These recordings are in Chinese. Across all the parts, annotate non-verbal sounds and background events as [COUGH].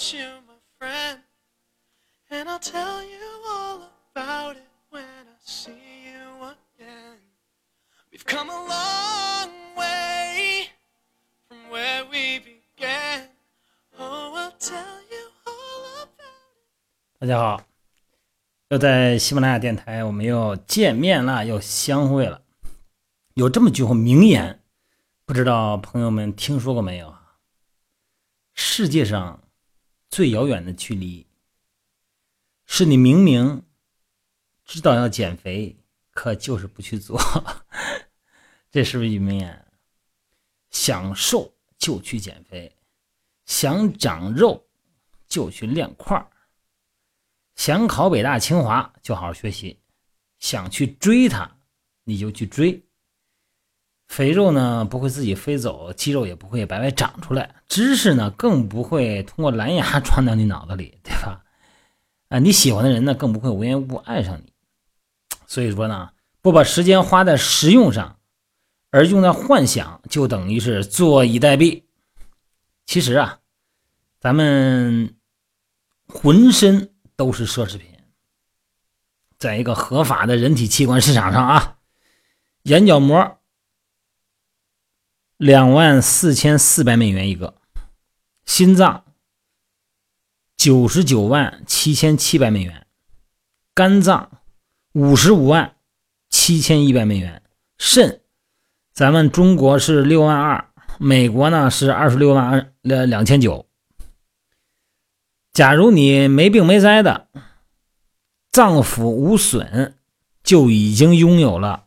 about you, my friend. And I'll tell you all about it when I see you again. We've come a long way from where we began. Oh, I'll tell you all about it. 大家好，又在喜马拉雅电台，我们又见面了，又相会了。有这么句话名言，不知道朋友们听说过没有啊？世界上最遥远的距离，是你明明知道要减肥，可就是不去做。[LAUGHS] 这是不是一句名言？想瘦就去减肥，想长肉就去练块儿。想考北大清华就好好学习，想去追他你就去追。肥肉呢不会自己飞走，肌肉也不会白白长出来，知识呢更不会通过蓝牙 [LAUGHS] 传到你脑子里，对吧？啊，你喜欢的人呢更不会无缘无故爱上你。所以说呢，不把时间花在实用上，而用在幻想，就等于是坐以待毙。其实啊，咱们浑身。都是奢侈品，在一个合法的人体器官市场上啊，眼角膜两万四千四百美元一个，心脏九十九万七千七百美元，肝脏五十五万七千一百美元，肾咱们中国是六万二，美国呢是二十六万二两两千九。假如你没病没灾的，脏腑无损，就已经拥有了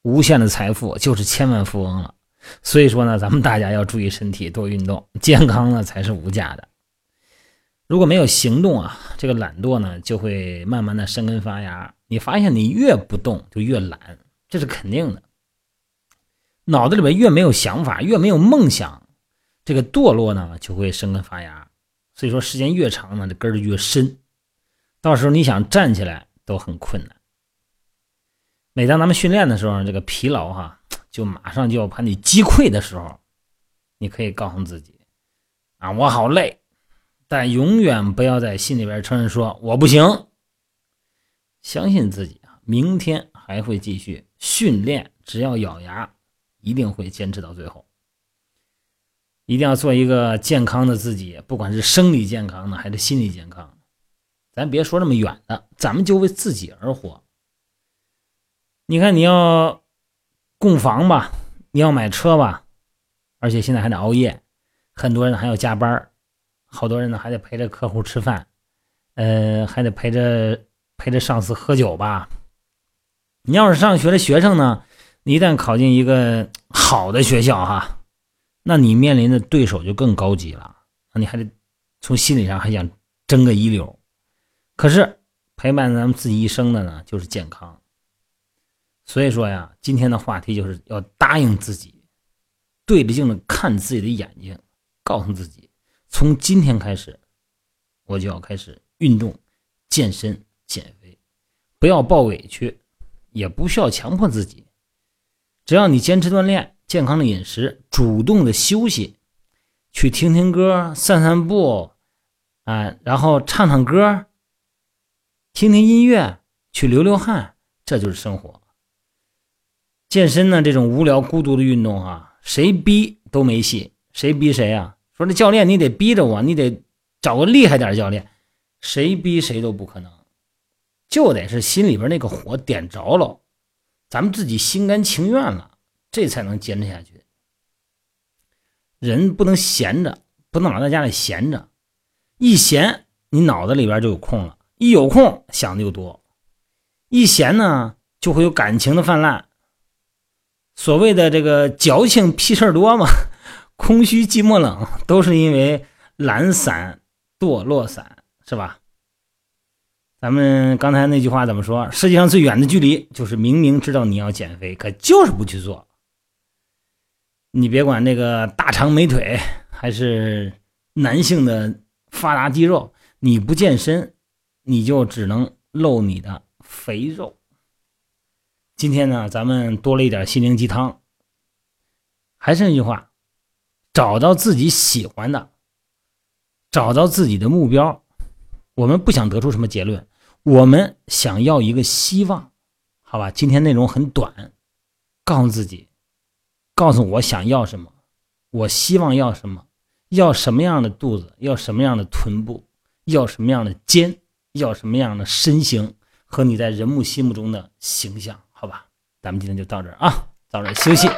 无限的财富，就是千万富翁了。所以说呢，咱们大家要注意身体，多运动，健康呢才是无价的。如果没有行动啊，这个懒惰呢就会慢慢的生根发芽。你发现你越不动就越懒，这是肯定的。脑子里边越没有想法，越没有梦想，这个堕落呢就会生根发芽。所以说，时间越长呢，这根儿越深，到时候你想站起来都很困难。每当咱们训练的时候，这个疲劳哈，就马上就要把你击溃的时候，你可以告诉自己啊，我好累，但永远不要在心里边承认说我不行。相信自己啊，明天还会继续训练，只要咬牙，一定会坚持到最后。一定要做一个健康的自己，不管是生理健康呢，还是心理健康。咱别说那么远的，咱们就为自己而活。你看，你要供房吧，你要买车吧，而且现在还得熬夜，很多人还要加班好多人呢还得陪着客户吃饭，呃，还得陪着陪着上司喝酒吧。你要是上学的学生呢，你一旦考进一个好的学校，哈。那你面临的对手就更高级了，你还得从心理上还想争个一流。可是陪伴咱们自己一生的呢，就是健康。所以说呀，今天的话题就是要答应自己，对着镜子看自己的眼睛，告诉自己，从今天开始，我就要开始运动、健身、减肥，不要抱委屈，也不需要强迫自己，只要你坚持锻炼。健康的饮食，主动的休息，去听听歌，散散步，啊，然后唱唱歌，听听音乐，去流流汗，这就是生活。健身呢，这种无聊孤独的运动啊，谁逼都没戏，谁逼谁啊？说这教练你得逼着我，你得找个厉害点教练，谁逼谁都不可能，就得是心里边那个火点着了，咱们自己心甘情愿了。这才能坚持下去。人不能闲着，不能老在家里闲着。一闲，你脑子里边就有空了；一有空，想的就多。一闲呢，就会有感情的泛滥。所谓的这个矫情屁事多嘛，[LAUGHS] 空虚寂寞冷，都是因为懒散堕落散，是吧？咱们刚才那句话怎么说？世界上最远的距离，就是明明知道你要减肥，可就是不去做。你别管那个大长美腿，还是男性的发达肌肉，你不健身，你就只能露你的肥肉。今天呢，咱们多了一点心灵鸡汤。还是那句话，找到自己喜欢的，找到自己的目标。我们不想得出什么结论，我们想要一个希望，好吧？今天内容很短，告诉自己，告诉我想要什么，我希望要什么，要什么样的肚子，要什么样的臀部，要什么样的肩，要什么样的身形和你在人们心目中的形象，好吧？咱们今天就到这儿啊，早点休息。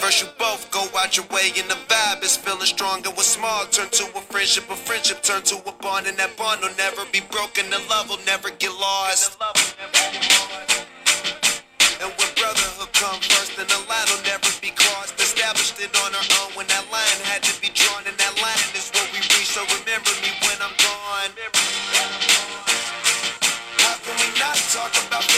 First you both go out your way and the vibe is feeling strong and what's small turn to a friendship, a friendship turn to a bond and that bond will never be broken, the love will never get lost. Talk about